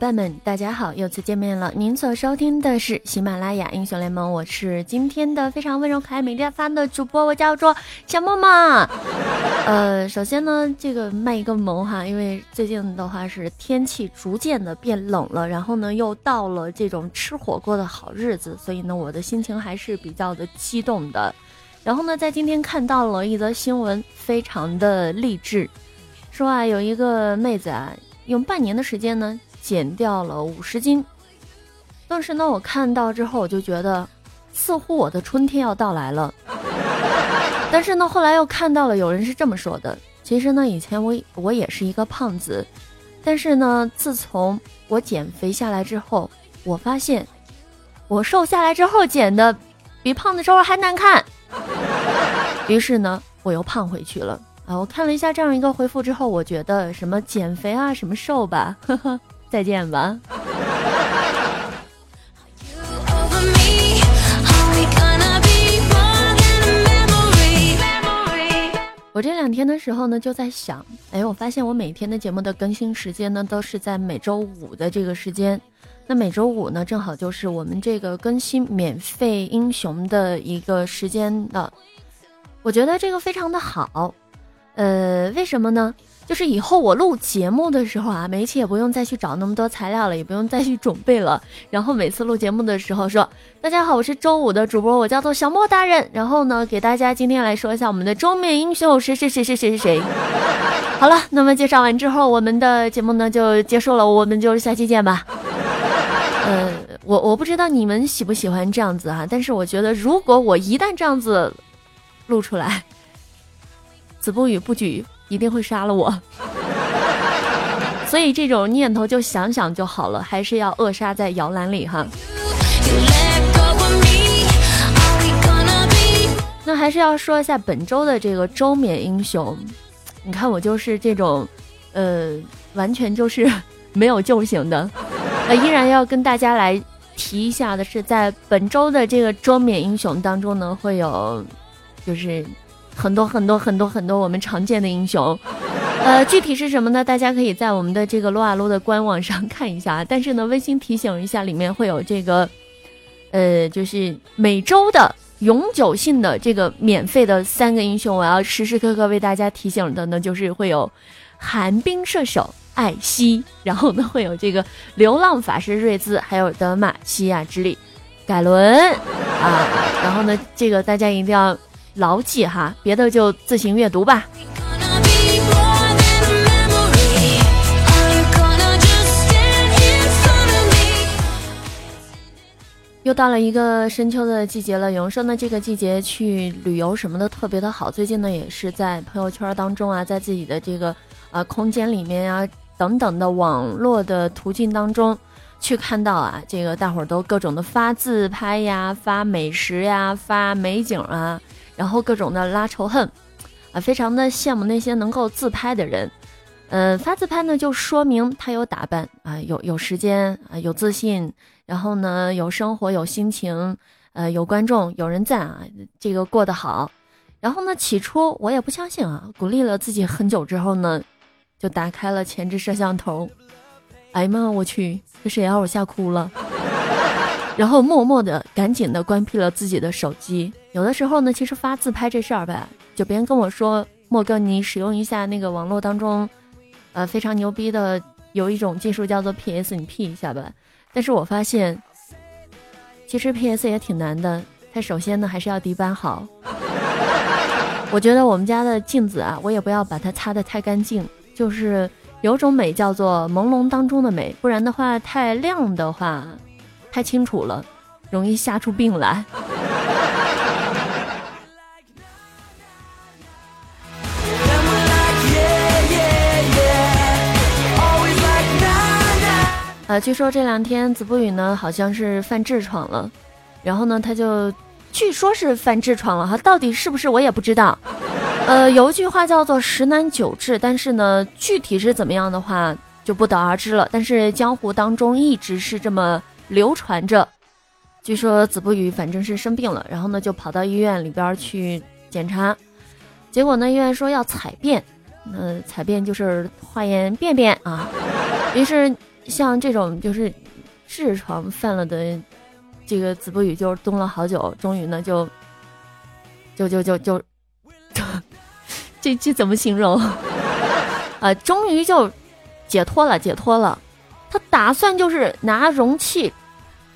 伴们，大家好，又次见面了。您所收听的是喜马拉雅英雄联盟，我是今天的非常温柔可爱、每天发的主播，我叫做小默默。呃，首先呢，这个卖一个萌哈，因为最近的话是天气逐渐的变冷了，然后呢又到了这种吃火锅的好日子，所以呢我的心情还是比较的激动的。然后呢，在今天看到了一则新闻，非常的励志，说啊有一个妹子啊，用半年的时间呢。减掉了五十斤，当时呢，我看到之后，我就觉得似乎我的春天要到来了。但是呢，后来又看到了有人是这么说的：，其实呢，以前我我也是一个胖子，但是呢，自从我减肥下来之后，我发现我瘦下来之后减的比胖的时候还难看。于是呢，我又胖回去了。啊，我看了一下这样一个回复之后，我觉得什么减肥啊，什么瘦吧，呵呵。再见吧。我这两天的时候呢，就在想，哎，我发现我每天的节目的更新时间呢，都是在每周五的这个时间。那每周五呢，正好就是我们这个更新免费英雄的一个时间的。我觉得这个非常的好。呃，为什么呢？就是以后我录节目的时候啊，每一期也不用再去找那么多材料了，也不用再去准备了。然后每次录节目的时候说：“大家好，我是周五的主播，我叫做小莫大人。”然后呢，给大家今天来说一下我们的周面英雄谁谁谁谁谁谁谁。好了，那么介绍完之后，我们的节目呢就结束了，我们就下期见吧。呃，我我不知道你们喜不喜欢这样子哈，但是我觉得如果我一旦这样子录出来，子不语不举。一定会杀了我，所以这种念头就想想就好了，还是要扼杀在摇篮里哈。那还是要说一下本周的这个周冕英雄，你看我就是这种，呃，完全就是没有救星的。那依然要跟大家来提一下的是，在本周的这个周冕英雄当中呢，会有就是。很多很多很多很多我们常见的英雄，呃，具体是什么呢？大家可以在我们的这个撸啊撸的官网上看一下啊。但是呢，温馨提醒一下，里面会有这个，呃，就是每周的永久性的这个免费的三个英雄，我要时时刻刻为大家提醒的呢，就是会有寒冰射手艾希，然后呢会有这个流浪法师瑞兹，还有德玛西亚之力盖伦啊，然后呢，这个大家一定要。牢记哈，别的就自行阅读吧。又到了一个深秋的季节了，有人说呢，这个季节去旅游什么的特别的好。最近呢，也是在朋友圈当中啊，在自己的这个呃空间里面啊等等的网络的途径当中，去看到啊，这个大伙儿都各种的发自拍呀，发美食呀，发美景啊。然后各种的拉仇恨，啊，非常的羡慕那些能够自拍的人，呃，发自拍呢就说明他有打扮啊，有有时间啊，有自信，然后呢有生活有心情，呃，有观众有人赞啊，这个过得好。然后呢，起初我也不相信啊，鼓励了自己很久之后呢，就打开了前置摄像头，哎呀妈，我去，这谁让我吓哭了。然后默默的、赶紧的关闭了自己的手机。有的时候呢，其实发自拍这事儿吧，就别人跟我说莫哥，你使用一下那个网络当中，呃，非常牛逼的有一种技术叫做 PS，你 P 一下吧。但是我发现，其实 PS 也挺难的。它首先呢，还是要底板好。我觉得我们家的镜子啊，我也不要把它擦得太干净，就是有种美叫做朦胧当中的美，不然的话太亮的话。太清楚了，容易吓出病来。据说这两天子不语呢，好像是犯痔疮了，然后呢，他就据说是犯痔疮了哈，到底是不是我也不知道。呃，有一句话叫做“十难九治”，但是呢，具体是怎么样的话就不得而知了。但是江湖当中一直是这么。流传着，据说子不语反正是生病了，然后呢就跑到医院里边去检查，结果呢医院说要采便，呃采便就是化验便便啊，于是像这种就是痔疮犯了的这个子不语，就蹲了好久，终于呢就就就就就，这这怎么形容？啊，终于就解脱了，解脱了。他打算就是拿容器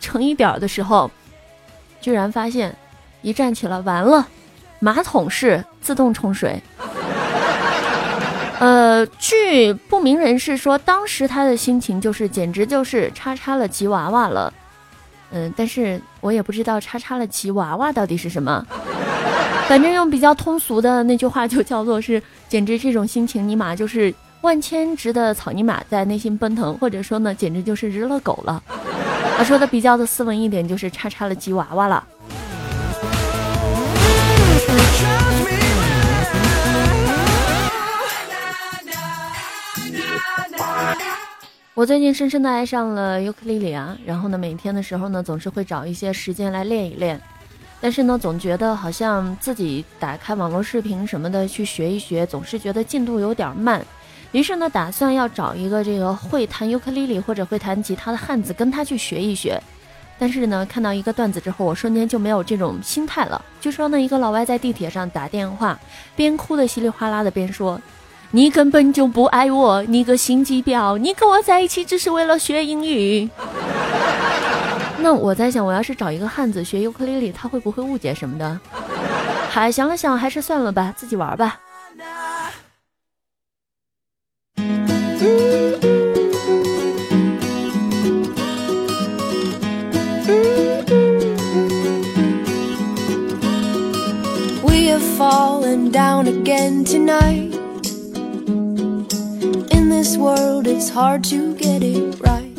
盛一点的时候，居然发现一站起来完了，马桶是自动冲水。呃，据不明人士说，当时他的心情就是简直就是叉叉了吉娃娃了。嗯，但是我也不知道叉叉了吉娃娃到底是什么。反正用比较通俗的那句话就叫做是，简直这种心情尼玛就是万千只的草泥马在内心奔腾，或者说呢，简直就是日了狗了。他说的比较的斯文一点，就是叉叉了吉娃娃了。我最近深深的爱上了尤克里里啊，然后呢，每天的时候呢，总是会找一些时间来练一练。但是呢，总觉得好像自己打开网络视频什么的去学一学，总是觉得进度有点慢。于是呢，打算要找一个这个会弹尤克里里或者会弹吉他的汉子跟他去学一学。但是呢，看到一个段子之后，我瞬间就没有这种心态了。就说呢，一个老外在地铁上打电话，边哭的稀里哗啦的边说：“你根本就不爱我，你个心机婊！你跟我在一起只是为了学英语。”那我在想，我要是找一个汉子学尤克里里，他会不会误解什么的？还想了想，还是算了吧，自己玩吧。This world is hard to get it right.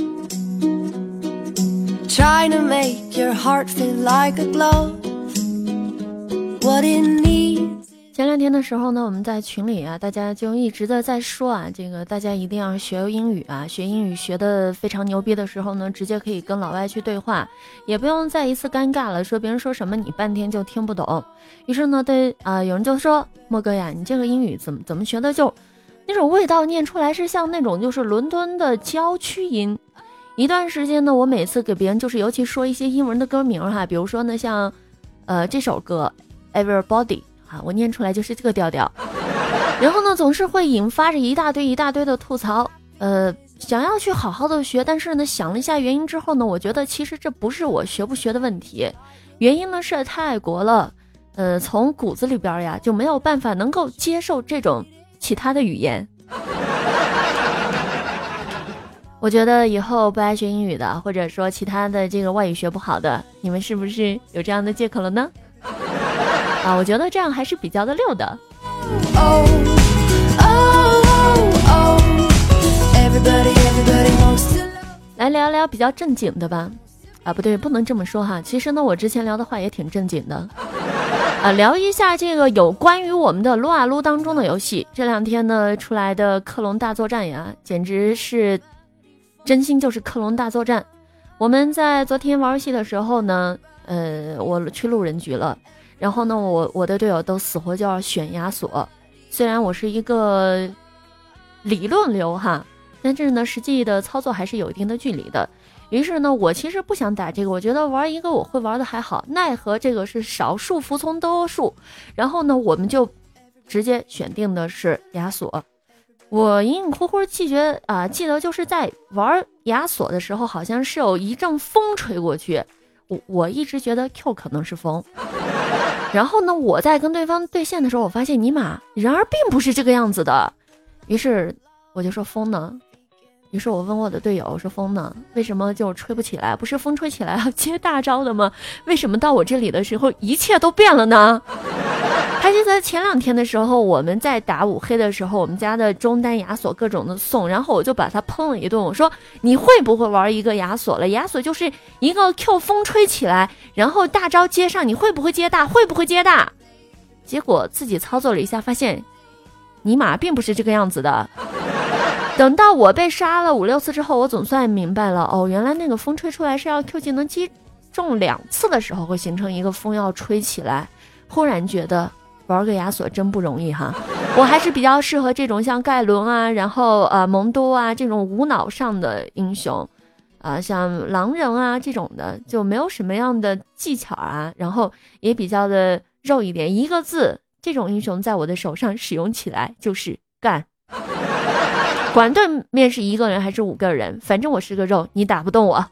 Trying to make your heart feel like a glove. What it needs. 前两天的时候呢我们在群里啊大家就一直的在说啊这个大家一定要学英语啊学英语学的非常牛逼的时候呢直接可以跟老外去对话也不用再一次尴尬了说别人说什么你半天就听不懂。于是呢对啊有人就说莫哥呀你这个英语怎么怎么学的就那种味道念出来是像那种就是伦敦的郊区音。一段时间呢，我每次给别人就是尤其说一些英文的歌名哈，比如说呢像，呃这首歌，Everybody 啊，我念出来就是这个调调，然后呢总是会引发着一大堆一大堆的吐槽，呃想要去好好的学，但是呢想了一下原因之后呢，我觉得其实这不是我学不学的问题，原因呢是太国了，呃从骨子里边呀就没有办法能够接受这种其他的语言。我觉得以后不爱学英语的，或者说其他的这个外语学不好的，你们是不是有这样的借口了呢？啊，我觉得这样还是比较的溜的。来聊聊比较正经的吧。啊，不对，不能这么说哈。其实呢，我之前聊的话也挺正经的。啊，聊一下这个有关于我们的撸啊撸当中的游戏。这两天呢出来的克隆大作战呀，简直是。真心就是克隆大作战。我们在昨天玩游戏的时候呢，呃，我去路人局了，然后呢，我我的队友都死活就要选亚索。虽然我是一个理论流哈，但是呢，实际的操作还是有一定的距离的。于是呢，我其实不想打这个，我觉得玩一个我会玩的还好。奈何这个是少数服从多数，然后呢，我们就直接选定的是亚索。我隐隐乎乎记觉啊，记得就是在玩亚索的时候，好像是有一阵风吹过去。我我一直觉得 Q 可能是风，然后呢，我在跟对方对线的时候，我发现尼玛，然而并不是这个样子的。于是我就说风呢，于是我问我的队友我说风呢，为什么就吹不起来？不是风吹起来要接大招的吗？为什么到我这里的时候一切都变了呢？还记得前两天的时候，我们在打五黑的时候，我们家的中单亚索各种的送，然后我就把他喷了一顿。我说你会不会玩一个亚索了？亚索就是一个 Q 风吹起来，然后大招接上，你会不会接大？会不会接大？结果自己操作了一下，发现尼玛并不是这个样子的。等到我被杀了五六次之后，我总算明白了，哦，原来那个风吹出来是要 Q 技能击中两次的时候会形成一个风要吹起来。忽然觉得。玩个亚索真不容易哈，我还是比较适合这种像盖伦啊，然后呃蒙多啊这种无脑上的英雄，啊像狼人啊这种的就没有什么样的技巧啊，然后也比较的肉一点，一个字，这种英雄在我的手上使用起来就是干，管对面是一个人还是五个人，反正我是个肉，你打不动我。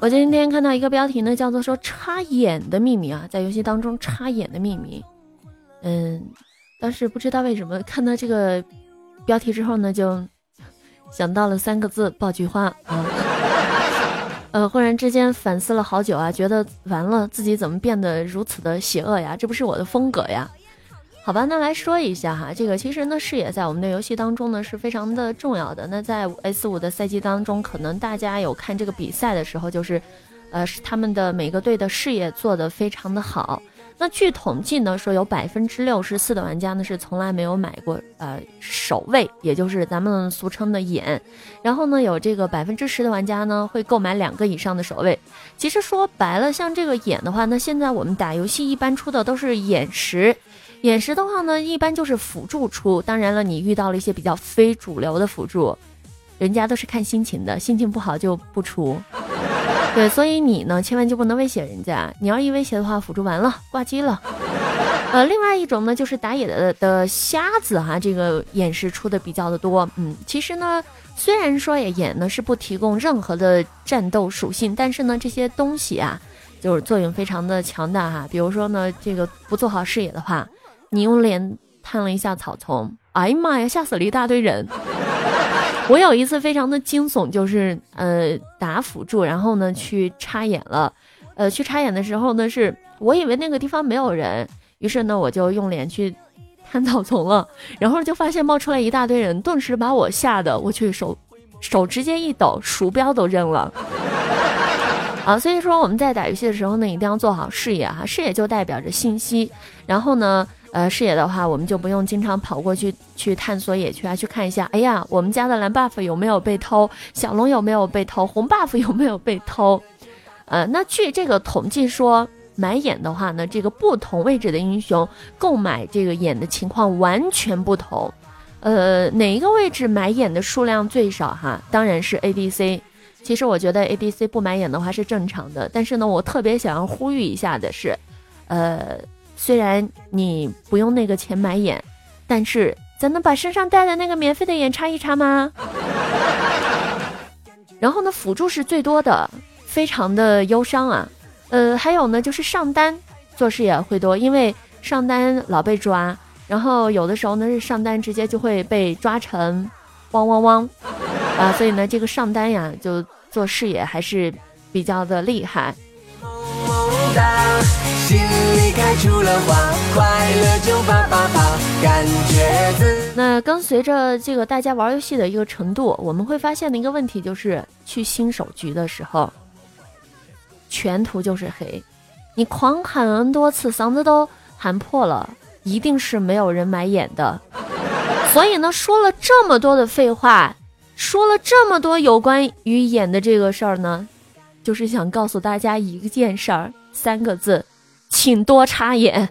我今天看到一个标题呢，叫做说插眼的秘密啊，在游戏当中插眼的秘密。嗯，当时不知道为什么看到这个标题之后呢，就想到了三个字：爆菊花啊。呃，忽然之间反思了好久啊，觉得完了，自己怎么变得如此的邪恶呀？这不是我的风格呀。好吧，那来说一下哈，这个其实呢，视野在我们的游戏当中呢是非常的重要的。那在 S 五的赛季当中，可能大家有看这个比赛的时候，就是，呃，是他们的每个队的视野做得非常的好。那据统计呢，说有百分之六十四的玩家呢是从来没有买过呃守卫，也就是咱们俗称的眼。然后呢，有这个百分之十的玩家呢会购买两个以上的守卫。其实说白了，像这个眼的话，那现在我们打游戏一般出的都是眼石。眼石的话呢，一般就是辅助出。当然了，你遇到了一些比较非主流的辅助，人家都是看心情的，心情不好就不出。对，所以你呢，千万就不能威胁人家。你要一威胁的话，辅助完了挂机了。呃，另外一种呢，就是打野的的瞎子哈，这个眼石出的比较的多。嗯，其实呢，虽然说眼呢是不提供任何的战斗属性，但是呢，这些东西啊，就是作用非常的强大哈。比如说呢，这个不做好视野的话。你用脸探了一下草丛，哎呀妈呀，吓死了一大堆人！我有一次非常的惊悚，就是呃打辅助，然后呢去插眼了，呃去插眼的时候呢，是我以为那个地方没有人，于是呢我就用脸去探草丛了，然后就发现冒出来一大堆人，顿时把我吓得我去手手直接一抖，鼠标都扔了。啊，所以说我们在打游戏的时候呢，一定要做好视野哈，视野就代表着信息，然后呢。呃，视野的话，我们就不用经常跑过去去探索野区啊，去看一下。哎呀，我们家的蓝 buff 有没有被偷？小龙有没有被偷？红 buff 有没有被偷？呃，那据这个统计说，买眼的话呢，这个不同位置的英雄购买这个眼的情况完全不同。呃，哪一个位置买眼的数量最少？哈，当然是 ADC。其实我觉得 ADC 不买眼的话是正常的，但是呢，我特别想要呼吁一下的是，呃。虽然你不用那个钱买眼，但是咱能把身上带的那个免费的眼插一插吗？然后呢，辅助是最多的，非常的忧伤啊。呃，还有呢，就是上单做事也会多，因为上单老被抓，然后有的时候呢是上单直接就会被抓成汪汪汪啊，所以呢，这个上单呀就做事也还是比较的厉害。心里开出了花，快乐就啪啪啪，感觉自。那跟随着这个大家玩游戏的一个程度，我们会发现的一个问题就是，去新手局的时候，全图就是黑，你狂喊 N 多次，嗓子都喊破了，一定是没有人买眼的。所以呢，说了这么多的废话，说了这么多有关于眼的这个事儿呢，就是想告诉大家一件事儿，三个字。请多插眼，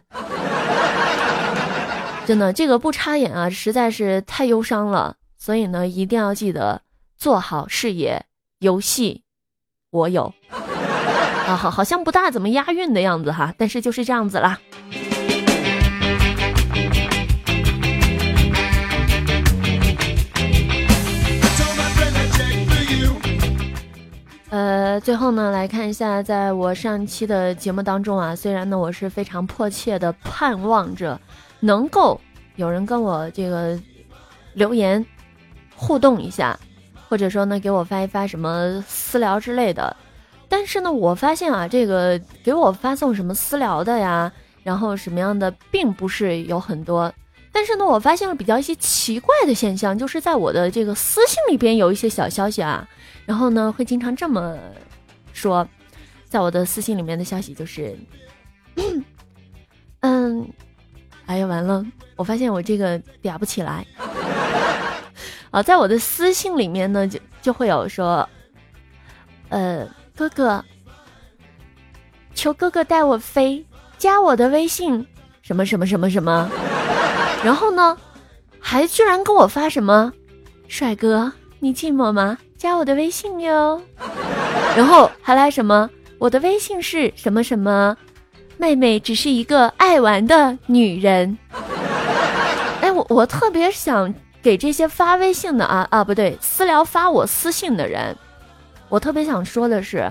真的，这个不插眼啊，实在是太忧伤了。所以呢，一定要记得做好视野。游戏，我有啊，好，好像不大怎么押韵的样子哈，但是就是这样子啦。呃，最后呢，来看一下，在我上期的节目当中啊，虽然呢，我是非常迫切的盼望着能够有人跟我这个留言互动一下，或者说呢，给我发一发什么私聊之类的，但是呢，我发现啊，这个给我发送什么私聊的呀，然后什么样的，并不是有很多。但是呢，我发现了比较一些奇怪的现象，就是在我的这个私信里边有一些小消息啊，然后呢会经常这么说，在我的私信里面的消息就是，嗯，哎呀完了，我发现我这个嗲不起来，啊，在我的私信里面呢，就就会有说，呃，哥哥，求哥哥带我飞，加我的微信，什么什么什么什么，然后呢，还居然跟我发什么，帅哥，你寂寞吗？加我的微信哟，然后还来什么，我的微信是什么什么，妹妹只是一个爱玩的女人。哎，我我特别想。给这些发微信的啊啊不对，私聊发我私信的人，我特别想说的是，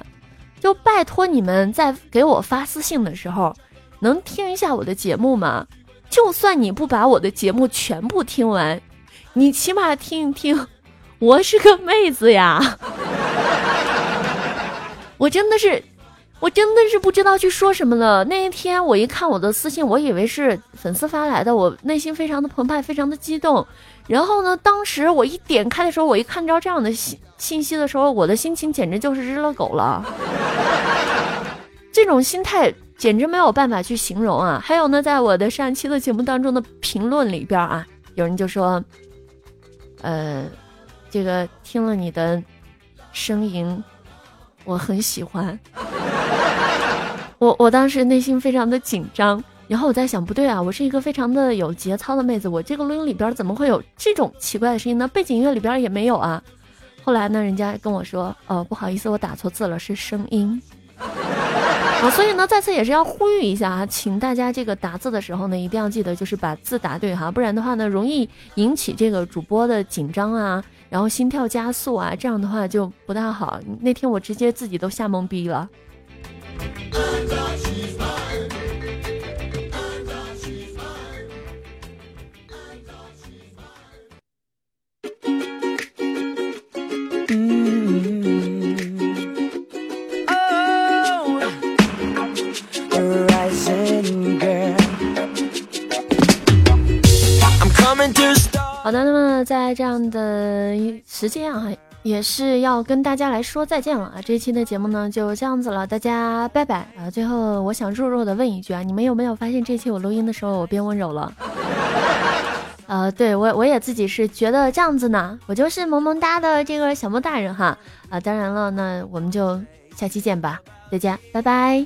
就拜托你们在给我发私信的时候，能听一下我的节目吗？就算你不把我的节目全部听完，你起码听一听，我是个妹子呀，我真的是。我真的是不知道去说什么了。那一天我一看我的私信，我以为是粉丝发来的，我内心非常的澎湃，非常的激动。然后呢，当时我一点开的时候，我一看着这样的信信息的时候，我的心情简直就是日了狗了。这种心态简直没有办法去形容啊！还有呢，在我的上期的节目当中的评论里边啊，有人就说，呃，这个听了你的声音，我很喜欢。我我当时内心非常的紧张，然后我在想，不对啊，我是一个非常的有节操的妹子，我这个录音里边怎么会有这种奇怪的声音呢？背景音乐里边也没有啊。后来呢，人家跟我说，哦，不好意思，我打错字了，是声音。啊，所以呢，再次也是要呼吁一下啊，请大家这个打字的时候呢，一定要记得就是把字打对哈，不然的话呢，容易引起这个主播的紧张啊，然后心跳加速啊，这样的话就不大好。那天我直接自己都吓懵逼了。好的，那么在这样的时间啊。也是要跟大家来说再见了啊！这一期的节目呢就这样子了，大家拜拜啊！最后我想弱弱的问一句啊，你们有没有发现这期我录音的时候我变温柔了？呃，对我我也自己是觉得这样子呢，我就是萌萌哒的这个小莫大人哈啊！当然了，那我们就下期见吧，再见，拜拜。